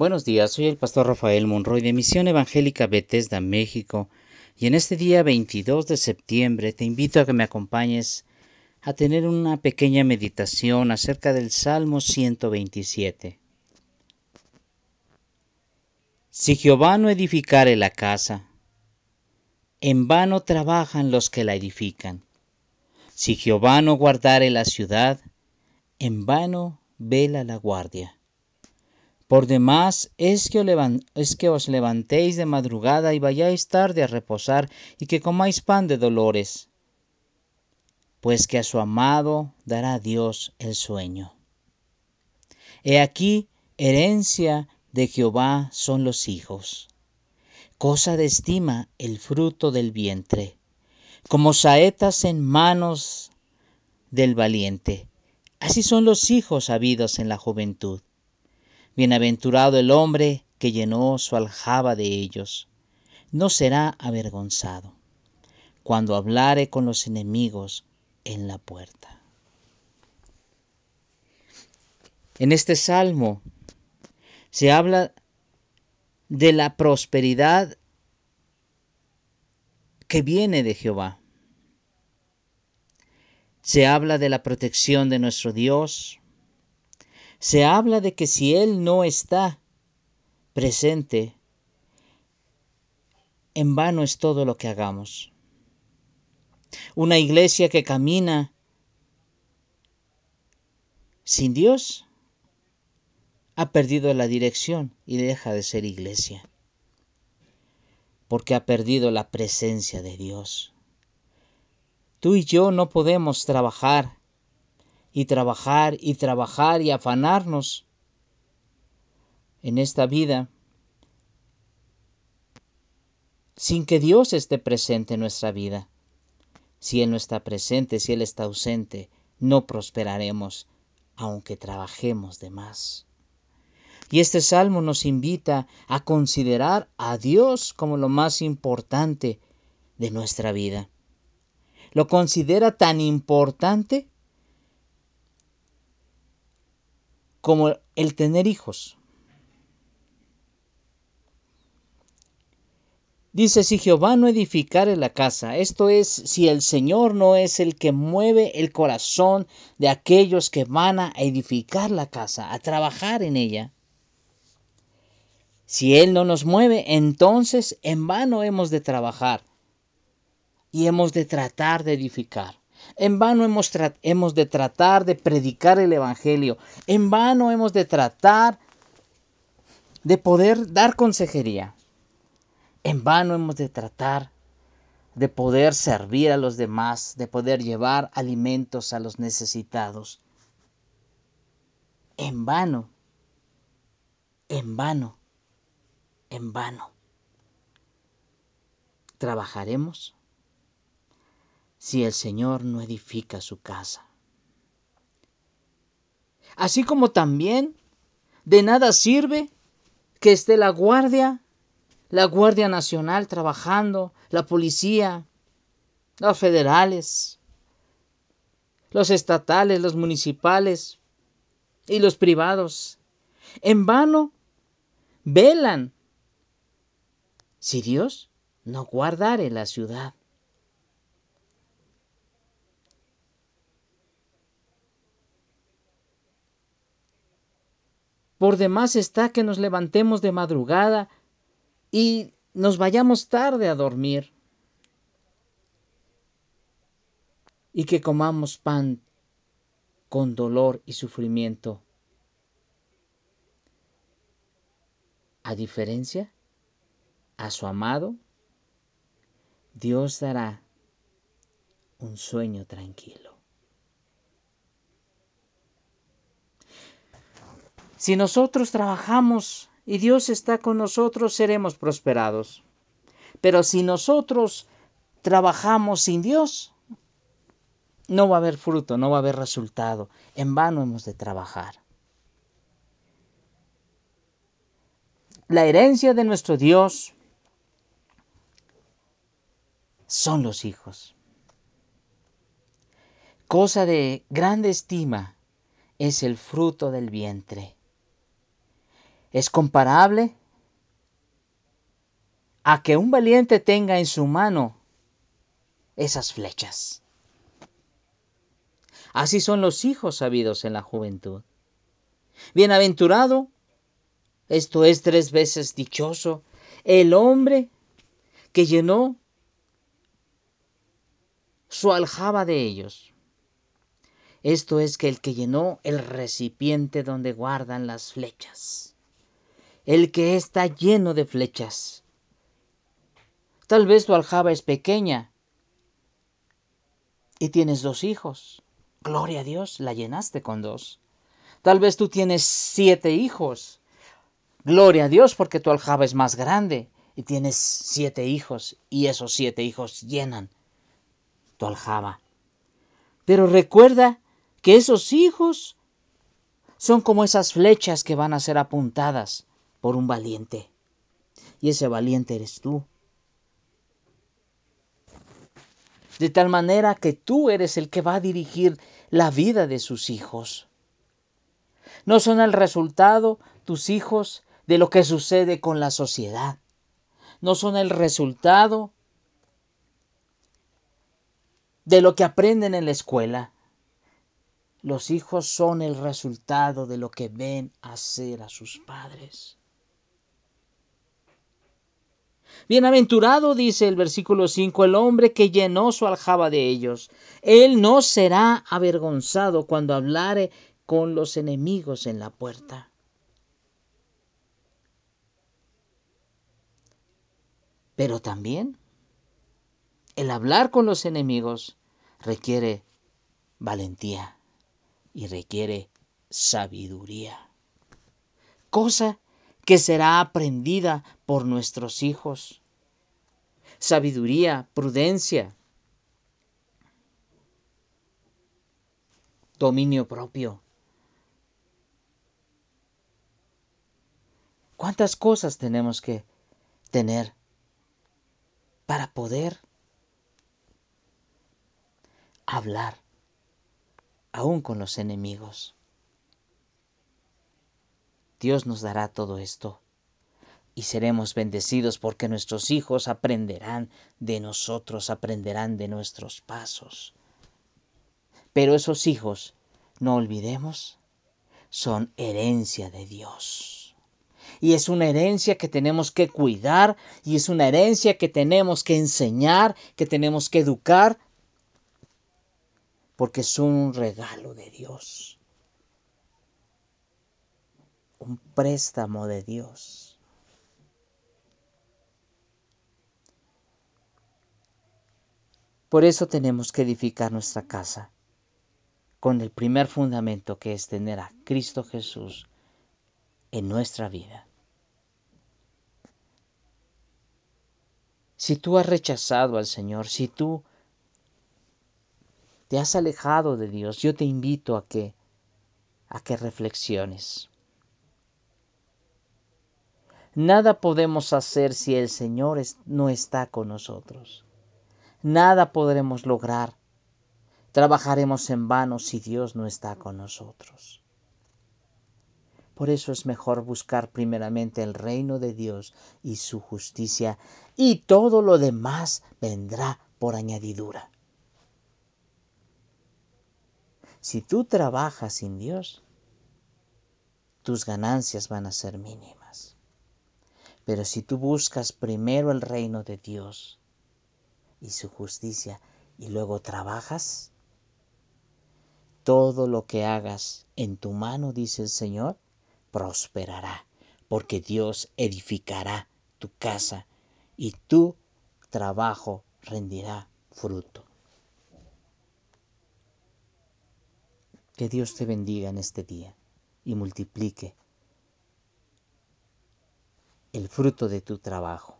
Buenos días, soy el pastor Rafael Monroy de Misión Evangélica Bethesda, México, y en este día 22 de septiembre te invito a que me acompañes a tener una pequeña meditación acerca del Salmo 127. Si Jehová no edificare la casa, en vano trabajan los que la edifican. Si Jehová no guardare la ciudad, en vano vela la guardia. Por demás es que, os levantéis de madrugada y vayáis tarde a reposar y que comáis pan de dolores, pues que a su amado dará Dios el sueño. He aquí, herencia de Jehová son los hijos, cosa de estima el fruto del vientre, como saetas en manos del valiente. Así son los hijos habidos en la juventud. Bienaventurado el hombre que llenó su aljaba de ellos. No será avergonzado cuando hablare con los enemigos en la puerta. En este salmo se habla de la prosperidad que viene de Jehová. Se habla de la protección de nuestro Dios, se habla de que si Él no está presente, en vano es todo lo que hagamos. Una iglesia que camina sin Dios ha perdido la dirección y deja de ser iglesia, porque ha perdido la presencia de Dios. Tú y yo no podemos trabajar y trabajar y trabajar y afanarnos en esta vida sin que Dios esté presente en nuestra vida. Si Él no está presente, si Él está ausente, no prosperaremos, aunque trabajemos de más. Y este salmo nos invita a considerar a Dios como lo más importante de nuestra vida. Lo considera tan importante como el tener hijos. Dice, si Jehová no edificare la casa, esto es, si el Señor no es el que mueve el corazón de aquellos que van a edificar la casa, a trabajar en ella. Si Él no nos mueve, entonces en vano hemos de trabajar y hemos de tratar de edificar. En vano hemos, de tratar de predicar el Evangelio. En vano hemos de tratar de poder dar consejería. En vano hemos de tratar de poder servir a los demás, de poder llevar alimentos a los necesitados. En vano, en vano, en vano. ¿Trabajaremos? Si el Señor no edifica su casa. Así como también de nada sirve que esté la guardia, la Guardia Nacional trabajando, la policía, los federales, los estatales, los municipales y los privados. En vano velan si Dios no guardare la ciudad. Por demás está que nos levantemos de madrugada y nos vayamos tarde a dormir y que comamos pan con dolor y sufrimiento. A diferencia, a su amado, Dios dará un sueño tranquilo. Si nosotros trabajamos y Dios está con nosotros, seremos prosperados. Pero si nosotros trabajamos sin Dios, no va a haber fruto, no va a haber resultado. En vano hemos de trabajar. La herencia de nuestro Dios son los hijos. Cosa de grande estima es el fruto del vientre. Es comparable a que un valiente tenga en su mano esas flechas. Así son los hijos sabidos en la juventud. Bienaventurado, esto es tres veces dichoso, el hombre que llenó su aljaba de ellos. Esto es que el que llenó el recipiente donde guardan las flechas. El que está lleno de flechas. Tal vez tu aljaba es pequeña y tienes dos hijos. Gloria a Dios, la llenaste con dos. Tal vez tú tienes siete hijos. Gloria a Dios porque tu aljaba es más grande y tienes siete hijos y esos siete hijos llenan tu aljaba. Pero recuerda que esos hijos son como esas flechas que van a ser apuntadas por un valiente. Y ese valiente eres tú. De tal manera que tú eres el que va a dirigir la vida de sus hijos. No son el resultado tus hijos de lo que sucede con la sociedad. No son el resultado de lo que aprenden en la escuela. Los hijos son el resultado de lo que ven hacer a sus padres. Bienaventurado, dice el versículo 5, el hombre que llenó su aljaba de ellos. Él no será avergonzado cuando hablare con los enemigos en la puerta. Pero también el hablar con los enemigos requiere valentía y requiere sabiduría. Cosa que será aprendida por nuestros hijos. Sabiduría, prudencia, dominio propio. ¿Cuántas cosas tenemos que tener para poder hablar aún con los enemigos. Dios nos dará todo esto y seremos bendecidos porque nuestros hijos aprenderán de nosotros, aprenderán de nuestros pasos. Pero esos hijos, no olvidemos, son herencia de Dios. Y es una herencia que tenemos que cuidar y es una herencia que tenemos que enseñar, que tenemos que educar porque son un regalo de Dios, un préstamo de Dios. Por eso tenemos que edificar nuestra casa con el primer fundamento que es tener a Cristo Jesús en nuestra vida. Si tú has rechazado al Señor, si tú te has alejado de Dios, yo te invito a que a que reflexiones. Nada podemos hacer si el Señor no está con nosotros. Nada podremos lograr. Trabajaremos en vano si Dios no está con nosotros. Por eso es mejor buscar primeramente el reino de Dios y su justicia, y todo lo demás vendrá por añadidura. Si tú trabajas sin Dios, tus ganancias van a ser mínimas. Pero si tú buscas primero el reino de Dios y su justicia y luego trabajas, todo lo que hagas en tu mano, dice el Señor, prosperará, porque Dios edificará tu casa y tu trabajo rendirá fruto. Que Dios te bendiga en este día y multiplique el fruto de tu trabajo.